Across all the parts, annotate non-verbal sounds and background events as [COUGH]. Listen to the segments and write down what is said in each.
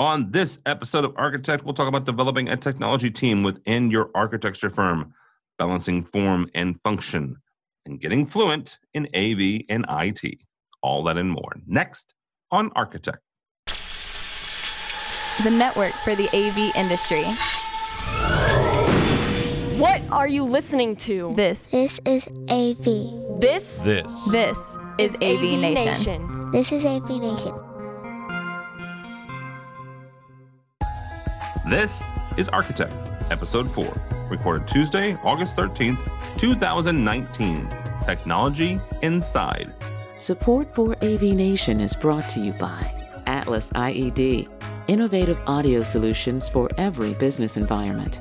On this episode of Architech, we'll talk about developing a technology team within your architecture firm, balancing form and function, and getting fluent in AV and IT. All that and more. Next on Architech. The network for the AV industry. What are you listening to? This This is AV. This This. this is AV, Nation. This is AV Nation. This is Architech, Episode 4, recorded Tuesday, August 13th, 2019. Technology Inside. Support for AV Nation is brought to you by Atlas IED, innovative audio solutions for every business environment.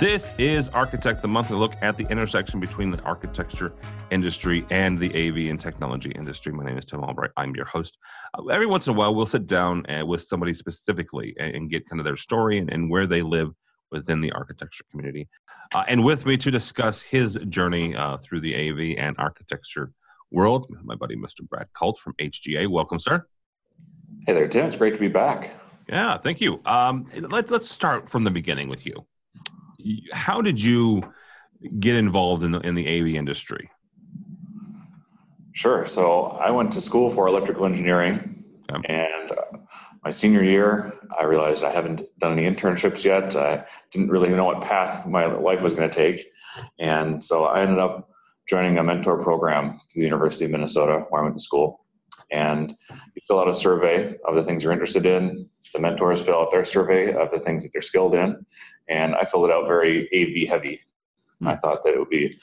This is Architech, the monthly look at the intersection between the architecture industry and the AV and technology industry. My name is Tim Albright. I'm your host. Uh, every once in a while, we'll sit down uh, with somebody specifically and, and get kind of their story and, and where they live within the architecture community. Uh, and with me to discuss his journey uh, through the AV and architecture world, my buddy Mr. Brad Colt from HGA. Welcome, sir. Hey there, Tim. It's great to be back. Yeah, thank you. Um, let, let's start from the beginning with you. How did you get involved in the, in the AV industry? Sure. So I went to school for electrical engineering, Okay. and uh, my senior year, I realized I haven't done any internships yet. I didn't really know what path my life was going to take, and so I ended up joining a mentor program through the University of Minnesota, where I went to school. And you fill out a survey of the things you're interested in. The mentors fill out their survey of the things that they're skilled in, and I filled it out very AV heavy. I thought that it would be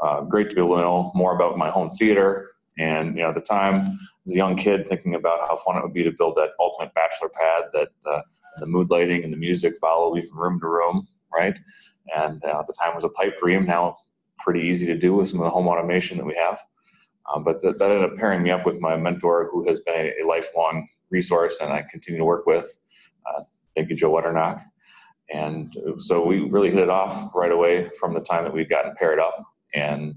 uh, great to be able to know more about my home theater. And you know, at the time, as a young kid, thinking about how fun it would be to build that ultimate bachelor pad that uh, the mood lighting and the music follow me from room to room, right? And uh, at the time, it was a pipe dream. Now, pretty easy to do with some of the home automation that we have. Uh, but that, that ended up pairing me up with my mentor, who has been a, a lifelong resource, and I continue to work with. Uh, thank you, Joe Wetternock. And so we really hit it off right away from the time that we'd gotten paired up. And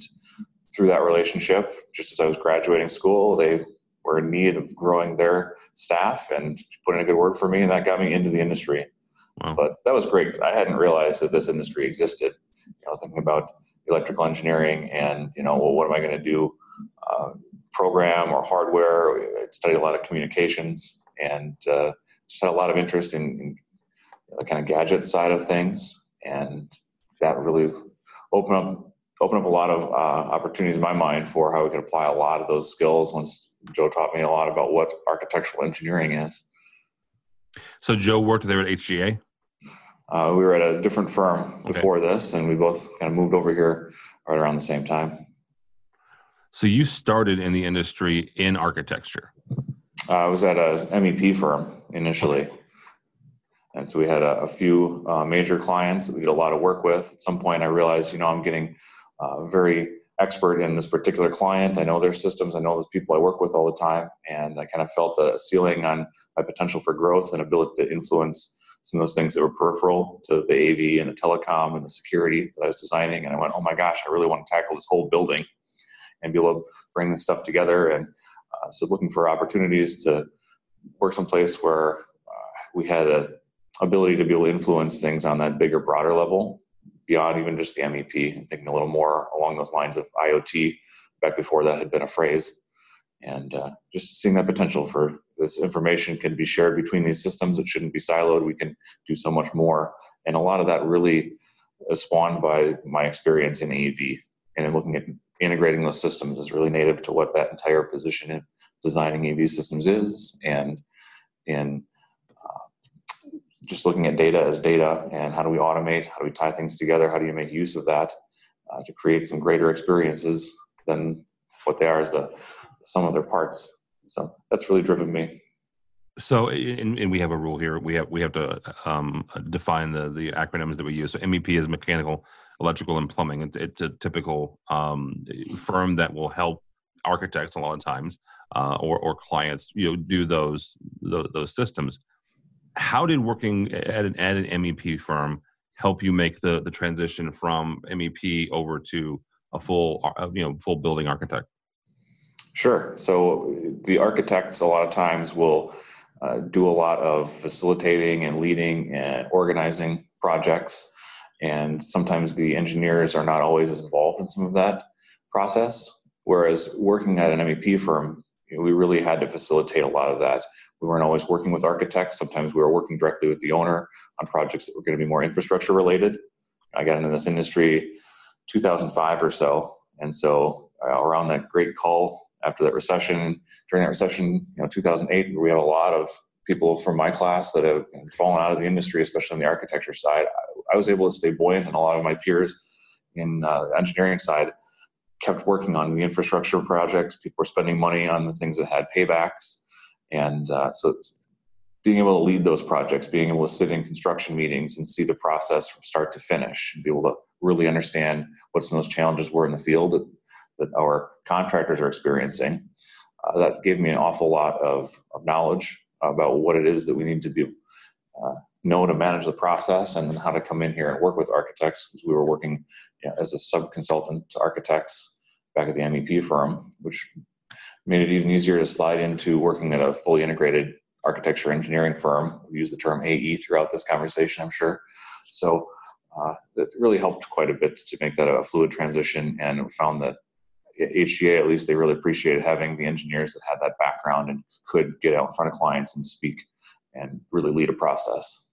through that relationship, just as I was graduating school, they were in need of growing their staff and put in a good word for me, and that got me into the industry. Wow. But that was great. I hadn't realized that this industry existed. You know, thinking about electrical engineering and you know, well, what am I going to do? Uh, program or hardware. I studied a lot of communications and uh, just had a lot of interest in, in the kind of gadget side of things, and that really opened up opened up a lot of uh, opportunities in my mind for how we could apply a lot of those skills. Once Joe taught me a lot about what architectural engineering is. So Joe worked there at HGA. Uh, we were at a different firm before this, and we both kind of moved over here right around the same time. So you started in the industry in architecture. Uh, I was at a MEP firm initially. And so we had a, a few uh, major clients that we did a lot of work with. At some point, I realized, you know, I'm getting uh, very expert in this particular client. I know their systems. I know those people I work with all the time. And I kind of felt the ceiling on my potential for growth and ability to influence some of those things that were peripheral to the AV and the telecom and the security that I was designing. And I went, oh my gosh, I really want to tackle this whole building and be able to bring this stuff together. And uh, so looking for opportunities to work someplace where uh, we had a ability to be able to influence things on that bigger, broader level beyond even just the MEP and thinking a little more along those lines of IoT back before that had been a phrase. And uh, just seeing that potential for this information can be shared between these systems. It shouldn't be siloed. We can do so much more. And a lot of that really is spawned by my experience in AV and in looking at integrating those systems is really native to what that entire position in designing AV systems is. And in uh, just looking at data as data and how do we automate, how do we tie things together, how do you make use of that uh, to create some greater experiences than what they are as the sum of their parts. So that's really driven me. So, and, and we have a rule here. We have we have to um, define the the acronyms that we use. So, MEP is mechanical, electrical, and plumbing. It, it's a typical um, firm that will help architects a lot of times uh, or or clients, you know, do those those, those systems. How did working at an at an MEP firm help you make the the transition from MEP over to a full uh, you know full building architect? Sure. So the architects a lot of times will uh, do a lot of facilitating and leading and organizing projects. And sometimes the engineers are not always as involved in some of that process. Whereas working at an MEP firm, you know, we really had to facilitate a lot of that. We weren't always working with architects. Sometimes we were working directly with the owner on projects that were going to be more infrastructure related. I got into this industry 2005 or so, and so uh, around that great call after that recession, during that recession, you know, 2008, we have a lot of people from my class that have fallen out of the industry, especially on the architecture side. I, was able to stay buoyant, and a lot of my peers in uh, the engineering side kept working on the infrastructure projects. People were spending money on the things that had paybacks, and uh, so being able to lead those projects, being able to sit in construction meetings and see the process from start to finish, and be able to really understand what some of those challenges were in the field that, that our contractors are experiencing. Uh, that gave me an awful lot of, of, knowledge about what it is that we need to do, uh, know to manage the process, and then how to come in here and work with architects because we were working you know, as a sub consultant to architects back at the MEP firm, which made it even easier to slide into working at a fully integrated architecture engineering firm. We use the term AE throughout this conversation, I'm sure. So uh, that really helped quite a bit to make that a fluid transition. And we found that HGA, at least, they really appreciated having the engineers that had that background and could get out in front of clients and speak and really lead a process.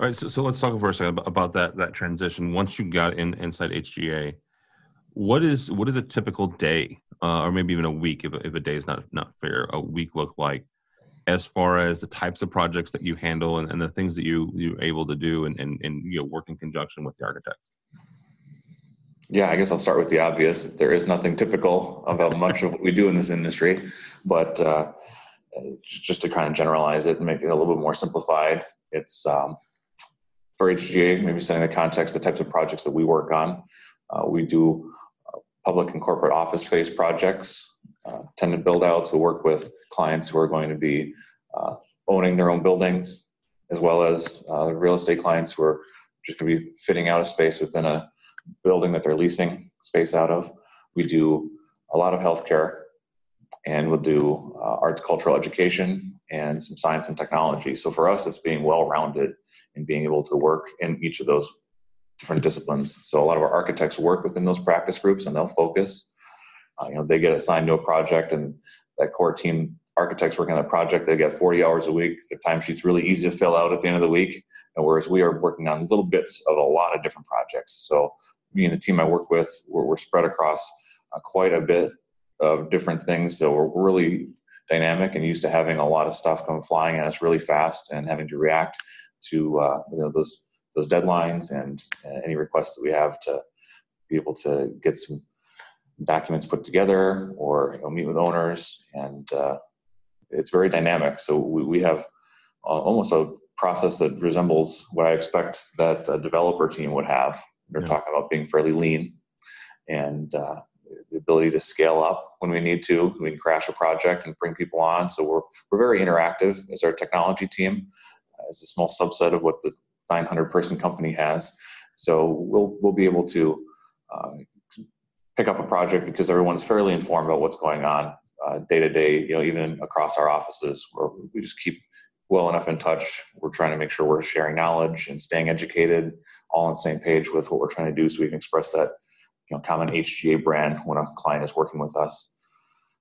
All right, so, so let's talk for a second about that that transition. Once you got in inside HGA, what is what is a typical day, uh, or maybe even a week, if, if a day is not not fair, a week look like as far as the types of projects that you handle and, and the things that you you're able to do and, and, and you know work in conjunction with the architects yeah i guess i'll start with the obvious there is nothing typical about much of what we do in this industry but uh, just to kind of generalize it and make it a little bit more simplified it's um, for hga maybe setting the context the types of projects that we work on uh, we do uh, public and corporate office space projects uh, tenant build outs. We work with clients who are going to be uh, owning their own buildings, as well as uh, real estate clients who are just going to be fitting out a space within a building that they're leasing space out of. We do a lot of healthcare, and we'll do uh, arts, cultural education, and some science and technology. So for us, it's being well rounded and being able to work in each of those different disciplines. So a lot of our architects work within those practice groups, and they'll focus uh, you know, they get assigned to a project, and that core team architects working on that project, they get 40 hours a week. The timesheet's really easy to fill out at the end of the week. And whereas we are working on little bits of a lot of different projects. So me and the team I work with, we're, we're spread across uh, quite a bit of different things. So we're really dynamic and used to having a lot of stuff come flying at us really fast and having to react to uh, you know, those those deadlines and uh, any requests that we have to be able to get some documents put together or you know, meet with owners and uh, it's very dynamic so we, we have uh, almost a process that resembles what i expect that a developer team would have they're yeah. talking about being fairly lean and uh, the ability to scale up when we need to we can crash a project and bring people on. So we're, we're very interactive as our technology team as a small subset of what the 900 person company has. So we'll we'll be able to uh, pick up a project because everyone's fairly informed about what's going on uh, day to day, you know, even across our offices. Where we just keep well enough in touch. We're trying to make sure we're sharing knowledge and staying educated, all on the same page with what we're trying to do so we can express that, you know, common HGA brand when a client is working with us.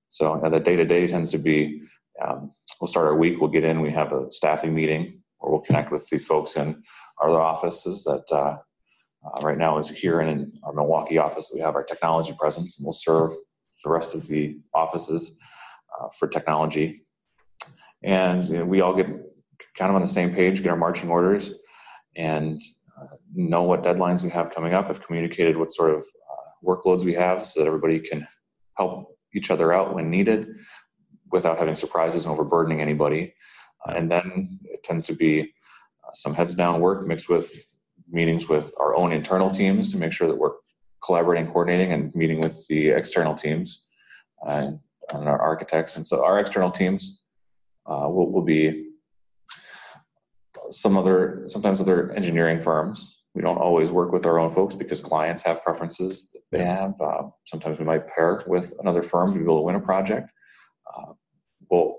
So the day to day tends to be, um, we'll start our week, we'll get in, we have a staffing meeting or we'll connect with the folks in our other offices that uh, uh, right now is here in our Milwaukee office. We have our technology presence, and we'll serve the rest of the offices uh, for technology. And you know, we all get kind of on the same page, get our marching orders, and uh, know what deadlines we have coming up. Have communicated what sort of workloads we have, so that everybody can help each other out when needed, without having surprises and overburdening anybody. Uh, and then it tends to be uh, some heads down work mixed with meetings with our own internal teams to make sure that we're collaborating, coordinating, and meeting with the external teams and, and our architects. And so our external teams uh, will, will be some other, sometimes other engineering firms. We don't always work with our own folks because clients have preferences that they have. Uh, sometimes we might pair with another firm to be able to win a project. Uh, we'll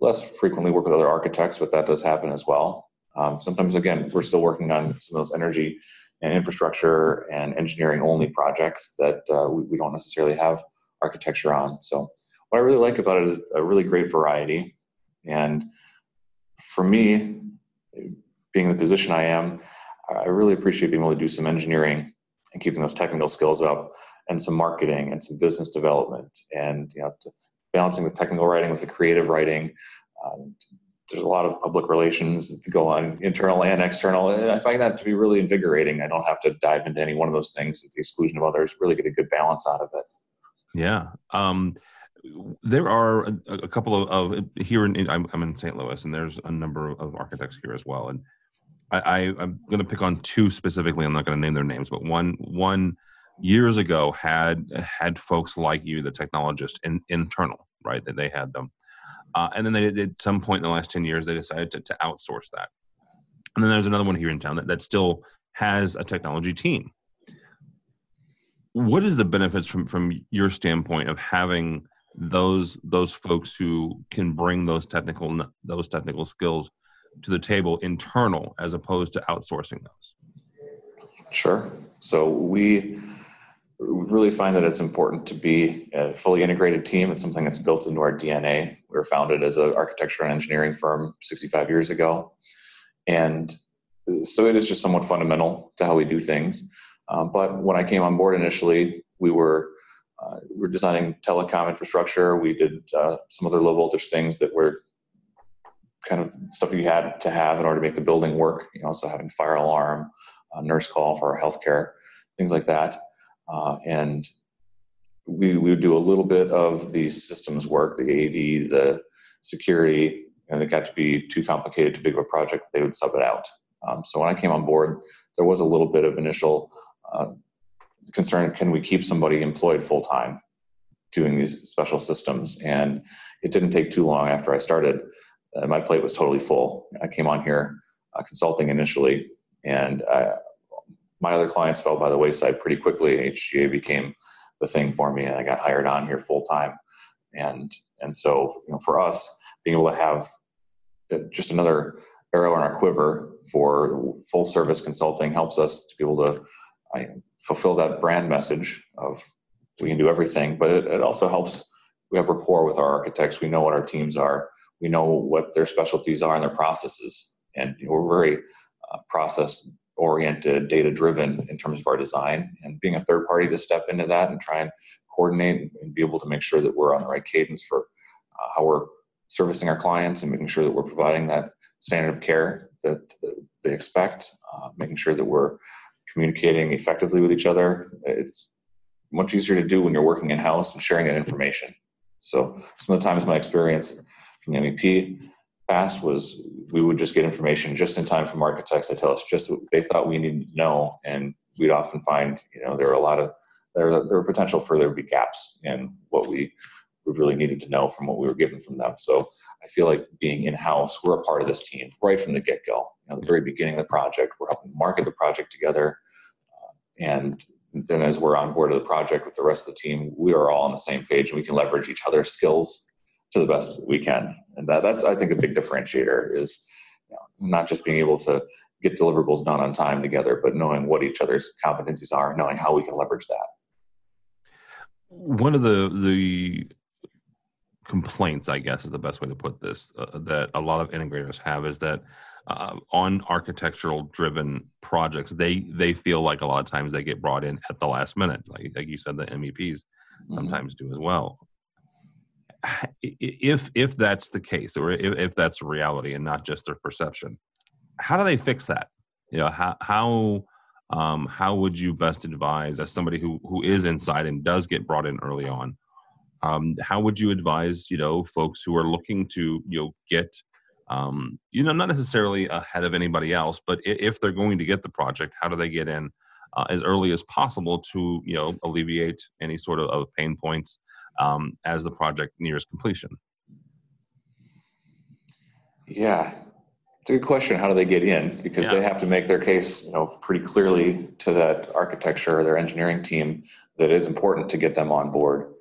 less frequently work with other architects, but that does happen as well. Um, sometimes, again, we're still working on some of those energy and infrastructure and engineering only projects that uh, we, we, don't necessarily have architecture on. So, what I really like about it is a really great variety. And for me, being the position I am, I really appreciate being able to do some engineering and keeping those technical skills up and some marketing and some business development and you know balancing the technical writing with the creative writing. Um, there's a lot of public relations to go on internal and external and i find that to be really invigorating. I don't have to dive into any one of those things at the exclusion of others really get a good balance out of it. Yeah um, there are a, a couple of, of here in, I'm, I'm, in st louis and there's a number of architects here as well and I, i'm going to pick on two specifically i'm not going to name their names but one one years ago had had folks like you the technologist in, internal right that they had them uh, and then they did at some point in the last 10 years, they decided to, to outsource that. And then there's another one here in town that, that still has a technology team. What is the benefits from, from your standpoint of having those those folks who can bring those technical those technical skills to the table internal as opposed to outsourcing those? Sure. So we really find that it's important to be a fully integrated team. It's something that's built into our DNA. We were founded as an architecture and engineering firm 65 years ago. And so it is just somewhat fundamental to how we do things. Um, but when I came on board initially, we were uh, we were designing telecom infrastructure. We did uh, some other low voltage things that were kind of stuff you had to have in order to make the building work. You know, also having fire alarm, nurse call for our healthcare, things like that. Uh, and we, we would do a little bit of the systems work, the AV, the security, and it got to be too complicated, too big of a project, they would sub it out. Um, so when I came on board, there was a little bit of initial uh, concern can we keep somebody employed full time doing these special systems? And it didn't take too long after I started. Uh, my plate was totally full. I came on here uh, consulting initially, and I, my other clients fell by the wayside pretty quickly. HGA became the thing for me, and I got hired on here full time. And and so you know, for us, being able to have uh, just another arrow in our quiver for full service consulting helps us to be able to I, fulfill that brand message of we can do everything. But it, it also helps. We have rapport with our architects. We know what our teams are. We know what their specialties are and their processes, and you know, we're very uh, process oriented, data driven in terms of our design, and being a third party to step into that and try and coordinate and be able to make sure that we're on the right cadence for uh, how we're servicing our clients and making sure that we're providing that standard of care that, they expect, uh, making sure that we're communicating effectively with each other. It's much easier to do when you're working in house and sharing that information. So, some of the times my experience from the MEP past was we would just get information just in time from architects that tell us just what they thought we needed to know, and we'd often find you know there were a lot of there there were potential for there to be gaps in what we we really needed to know from what we were given from them. So I feel like being in house, we're a part of this team right from the get go. You know, the very beginning of the project, we're helping market the project together, uh, and then as we're on board of the project with the rest of the team, we are all on the same page and we can leverage each other's skills to the best we can. And that, that's, I think, a big differentiator is you know, not just being able to get deliverables done on time together, but knowing what each other's competencies are, knowing how we can leverage that. One of the the complaints, I guess, is the best way to put this, uh, that a lot of integrators have is that uh, on architectural driven projects, they they feel like a lot of times they get brought in at the last minute, like like you said, the MEPs mm-hmm. sometimes mm-hmm. do as well if if that's the case or if, if that's reality and not just their perception how do they fix that? You know how how um, how would you best advise as somebody who who is inside and does get brought in early on um, how would you advise you know folks who are looking to you know get um, you know not necessarily ahead of anybody else but if they're going to get the project how do they get in uh, as early as possible to you know alleviate any sort of, of pain points um, as the project nears completion? Yeah, it's a good question. How do they get in? Because yeah. they have to make their case, you know, pretty clearly to that architecture or their engineering team that is important to get them on board.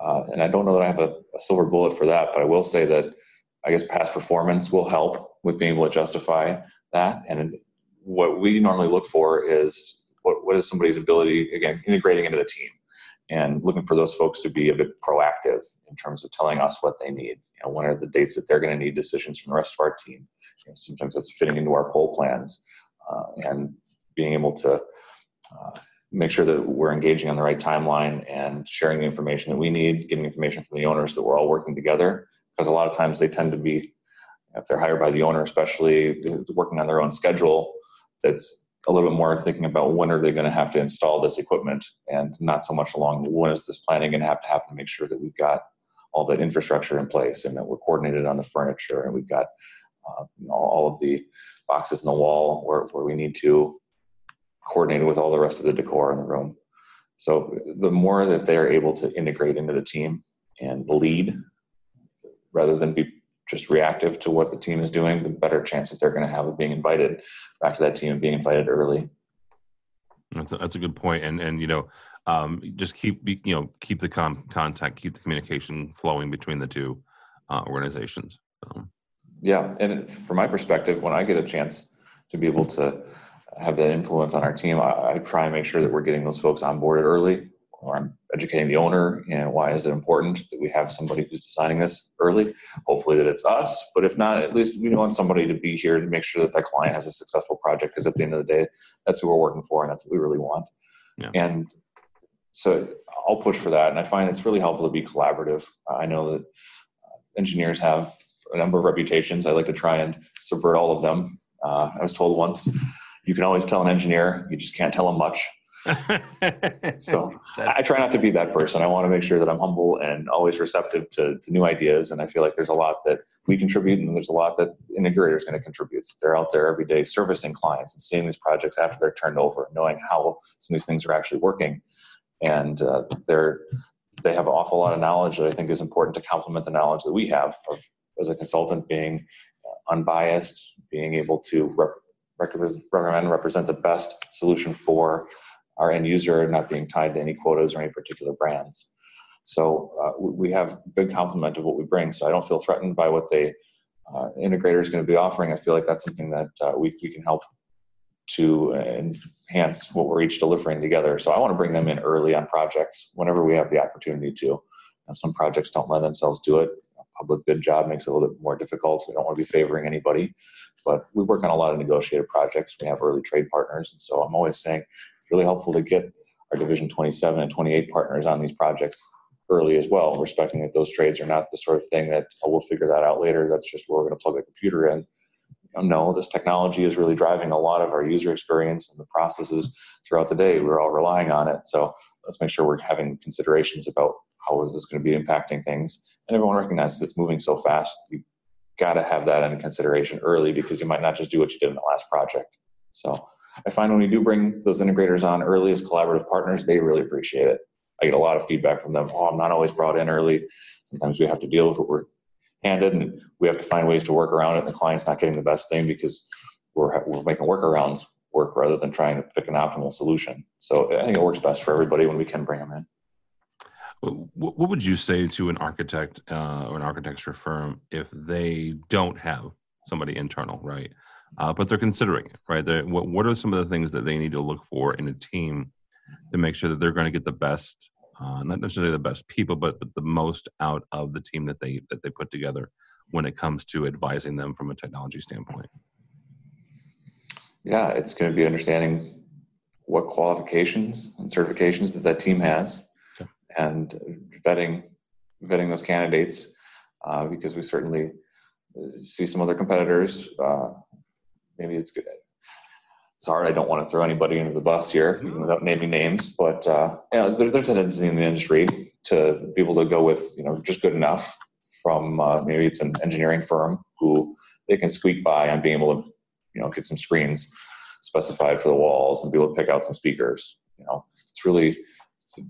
Uh, and I don't know that I have a, a, silver bullet for that, but I will say that I guess past performance will help with being able to justify that. And what we normally look for is what, what is somebody's ability, again, integrating into the team and looking for those folks to be a bit proactive in terms of telling us what they need. You know, when are the dates that they're going to need decisions from the rest of our team? You know, sometimes that's fitting into our pull plans uh, and being able to uh, make sure that we're engaging on the right timeline and sharing the information that we need, getting information from the owners that we're all working together. Because a lot of times they tend to be, if they're hired by the owner, especially working on their own schedule, that's a little bit more thinking about when are they going to have to install this equipment and not so much along when is this planning going to have to happen to make sure that we've got all the infrastructure in place and that we're coordinated on the furniture and we've got uh, you know, all of the boxes in the wall where, where we need to coordinate with all the rest of the decor in the room. So the more that they're able to integrate into the team and lead rather than be just reactive to what the team is doing, the better chance that they're going to have of being invited back to that team and being invited early. That's a, that's a good. And, and, you know, um, just keep, you know, keep the con- contact, keep the communication flowing between the two uh, organizations. Um, yeah. And from my perspective, when I get a chance to be able to have that influence on our team, I, I try and make sure that we're getting those folks onboarded early or I'm educating the owner and why is it important that we have somebody who's designing this early. Hopefully that it's us, but if not, at least we want somebody to be here to make sure that that client has a successful project because at the end of the day, that's who we're working for and that's what we really want. Yeah. And so I'll push for that, and I find it's really helpful to be collaborative. I know that uh, engineers have a number of reputations. I like to try and subvert all of them. Uh, I was told once, you can always tell an engineer, you just can't tell them much. [LAUGHS] so I try not to be that person. I want to make sure that I'm humble and always receptive to, to new ideas. And I feel like there's a lot that we contribute, and there's a lot that integrator is going to contribute. They're out there every day servicing clients and seeing these projects after they're turned over, knowing how some of these things are actually working. And uh, they're they have an awful lot of knowledge that I think is important to complement the knowledge that we have of, as a consultant, being unbiased, being able to rep- recommend and represent the best solution for our end user not being tied to any quotas or any particular brands. So uh, we have a good complement of what we bring. So I don't feel threatened by what the uh, integrator is going to be offering. I feel like that's something that uh, we, we can help to enhance what we're each delivering together. So I want to bring them in early on projects whenever we have the opportunity to. Now, some projects don't lend themselves to it. A public bid job makes it a little bit more difficult. We don't want to be favoring anybody, but we work on a lot of negotiated projects. We have early trade partners, and so I'm always saying really helpful to get our Division 27 and 28 partners on these projects early as well, respecting that those trades are not the sort of thing that oh, we'll figure that out later. That's just where we're going to plug the computer in. No, this technology is really driving a lot of our user experience and the processes throughout the day. We're all relying on it. So let's make sure we're having considerations about how is this going to be impacting things. And everyone recognizes it's moving so fast. You got to have that in consideration early because you might not just do what you did in the last project. So I find when we do bring those integrators on early as collaborative partners, they really appreciate it. I get a lot of feedback from them. Oh, I'm not always brought in early. Sometimes we have to deal with what we're handed, and we have to find ways to work around it. And the client's not getting the best thing because we're we're making workarounds work rather than trying to pick an optimal solution. So I think it works best for everybody when we can bring them in. What would you say to an architect uh, or an architecture firm if they don't have somebody internal, right? Uh, but they're considering it, right? They're, what, what are some of the things that they need to look for in a team to make sure that they're going to get the best, uh, not necessarily the best people, but, but the most out of the team that they that they put together when it comes to advising them from a technology standpoint? Yeah, it's going to be understanding what qualifications and certifications that that team has, okay. and vetting vetting those candidates uh, because we certainly see some other competitors uh, maybe it's good. Sorry, I don't want to throw anybody under the bus here without naming names, but uh, you know, there, there's a tendency in the industry to be able to go with you know just good enough from uh, maybe it's an engineering firm who they can squeak by on being able to you know get some screens specified for the walls and be able to pick out some speakers. You know, it's really it's,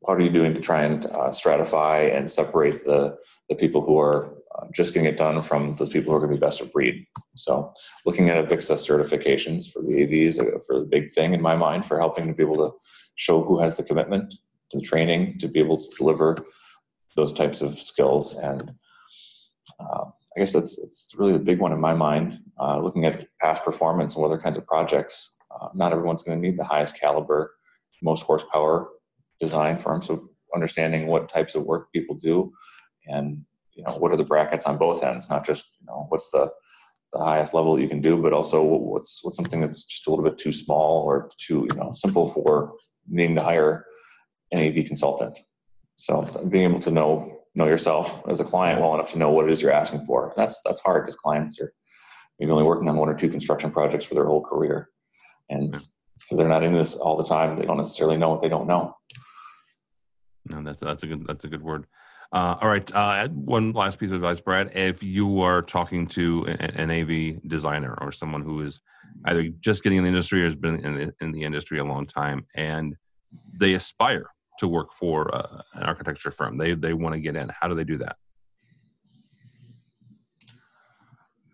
what are you doing to try and uh, stratify and separate the the people who are uh, just getting it done from those people who are going to be best of breed. So, looking at Avixa certifications for the AV is a, for the big thing in my mind for helping to be able to show who has the commitment to the training to be able to deliver those types of skills. And uh, I guess that's it's really the big one in my mind. Uh, looking at past performance and other kinds of projects, uh, not everyone's going to need the highest caliber, most horsepower design firm. So understanding what types of work people do, and you know what are the brackets on both ends, not just you know what's the the highest level you can do, but also what's what's something that's just a little bit too small or too you know simple for needing to hire an AV consultant. So being able to know know yourself as a client well enough to know what it is you're asking for. That's that's hard because clients are maybe only working on one or two construction projects for their whole career, and so they're not in this all the time. They don't necessarily know what they don't know. No, that's that's a good that's a good word. Uh, all right, uh, one last piece of advice, Brad. If you are talking to an, an AV designer or someone who is either just getting in the industry or has been in the, in the industry a long time, and they aspire to work for uh, an architecture firm, they they want to get in. How do they do that?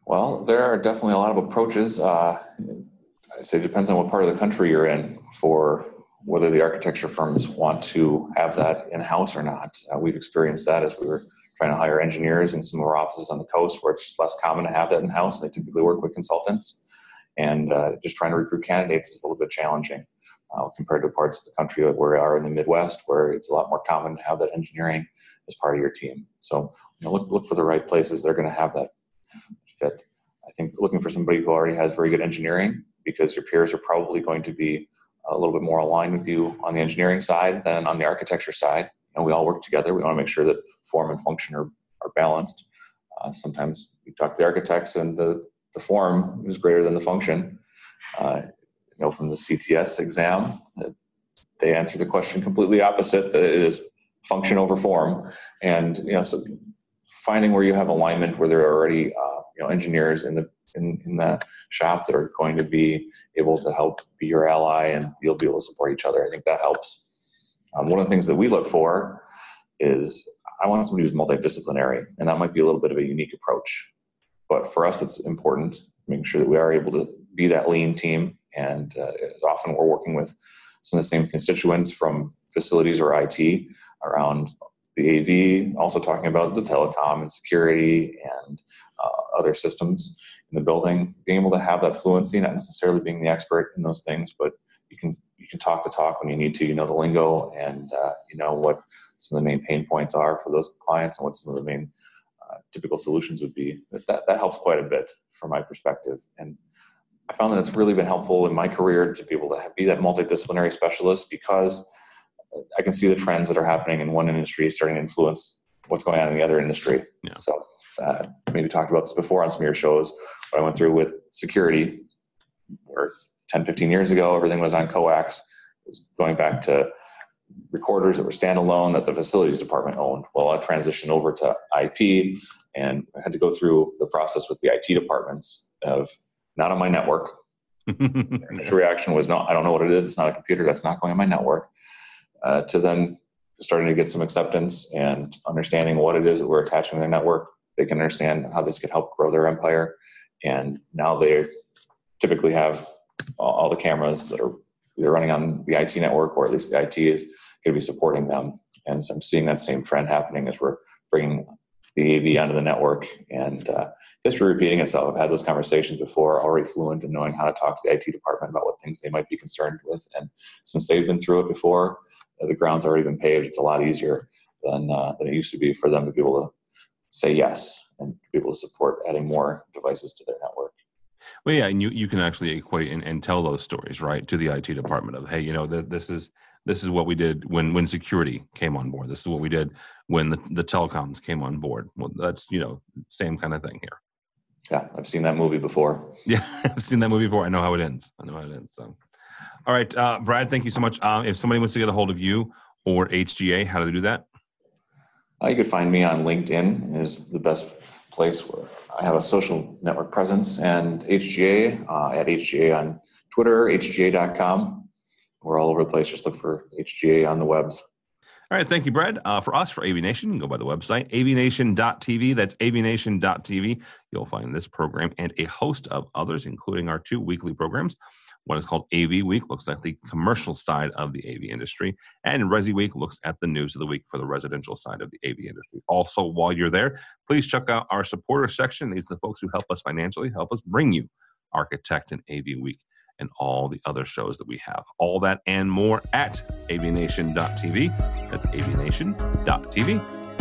Well, there are definitely a lot of approaches. Uh, I'd say it depends on what part of the country you're in for whether the architecture firms want to have that in house or not. Uh, we've experienced that as we were trying to hire engineers in some of our offices on the coast where it's just less common to have that in house. They typically work with consultants, and uh, just trying to recruit candidates is a little bit challenging uh, compared to parts of the country like where we are in the Midwest, where it's a lot more common to have that engineering as part of your team. So you know, look look for the right places they're going to have that fit. I think looking for somebody who already has very good engineering because your peers are probably going to be a little bit more aligned with you on the engineering side than on the architecture side. And we all work together. We want to make sure that form and function are, are balanced. Uh, sometimes we talk to the architects and the, the form is greater than the function. Uh, you know, from the CTS exam, they answer the question completely opposite, that it is function over form. And, you know, so finding where you have alignment, where there are already, uh, you know, engineers in the in, in the shop that are going to be able to help be your ally and you'll be able to support each other. I think that helps. Um, one of the things that we look for is I want somebody who's multidisciplinary, and that might be a little bit of a unique approach. But for us, it's important making sure that we are able to be that lean team. And uh, as often we're working with some of the same constituents from facilities or IT around the AV, also talking about the telecom and security and uh, other systems in the building. Being able to have that fluency, not necessarily being the expert in those things, but you can you can talk the talk when you need to. You know the lingo, and uh, you know what some of the main pain points are for those clients, and what some of the main uh, typical solutions would be. That, that that helps quite a bit from my perspective, and I found that it's really been helpful in my career to be able to be that multidisciplinary specialist because I can see the trends that are happening in one industry starting to influence what's going on in the other industry. Yeah. So uh, maybe talked about this before on some of your shows. What I went through with security, where 10, 15 years ago, everything was on coax. It was going back to recorders that were standalone that the facilities department owned. Well, I transitioned over to IP and I had to go through the process with the IT departments of not on my network. [LAUGHS] initial reaction was no, I don't know what it is. It's not a computer. That's not going on my network uh, to then starting to get some acceptance and understanding what it is that we're attaching to their network. They can understand how this could help grow their empire. And now they typically have all the cameras that are either running on the IT network or at least the IT is going to be supporting them. And so I'm seeing that same trend happening as we're bringing the AV onto the network and uh, history repeating itself. I've had those conversations before, already fluent in knowing how to talk to the IT department about what things they might be concerned with. And since they've been through it before, the ground's already been paved. It's a lot easier than uh, than it used to be for them to be able to say yes and be able to support adding more devices to their network. Well, yeah, and you, you can actually equate and, and tell those stories, right, to the IT department of, hey, you know, that this is this is what we did when when security came on board. This is what we did when the, the telecoms came on board. Well, that's you know same kind of thing here. Yeah, I've seen that movie before. Yeah, [LAUGHS] I've seen that movie before. I know how it ends. I know how it ends. So. All right, uh, Brad, thank you so much. Um, if somebody wants to get a hold of you or HGA, how do they do that? Uh, you could find me on LinkedIn is the best place where I have a social network presence and HGA uh, at HGA on Twitter, HGA.com. We're all over the place. Just look for HGA on the webs. All right, thank you, Brad. Uh, for us, for AV Nation, go by the website, avnation.tv. That's avnation.tv. You'll find this program and a host of others, including our two weekly programs One is called AV Week, looks at the commercial side of the AV industry. And Resi Week looks at the news of the week for the residential side of the AV industry. Also, while you're there, please check out our supporter section. These are the folks who help us financially, help us bring you Architech and AV Week and all the other shows that we have. All that and more at avnation.tv. That's avnation.tv.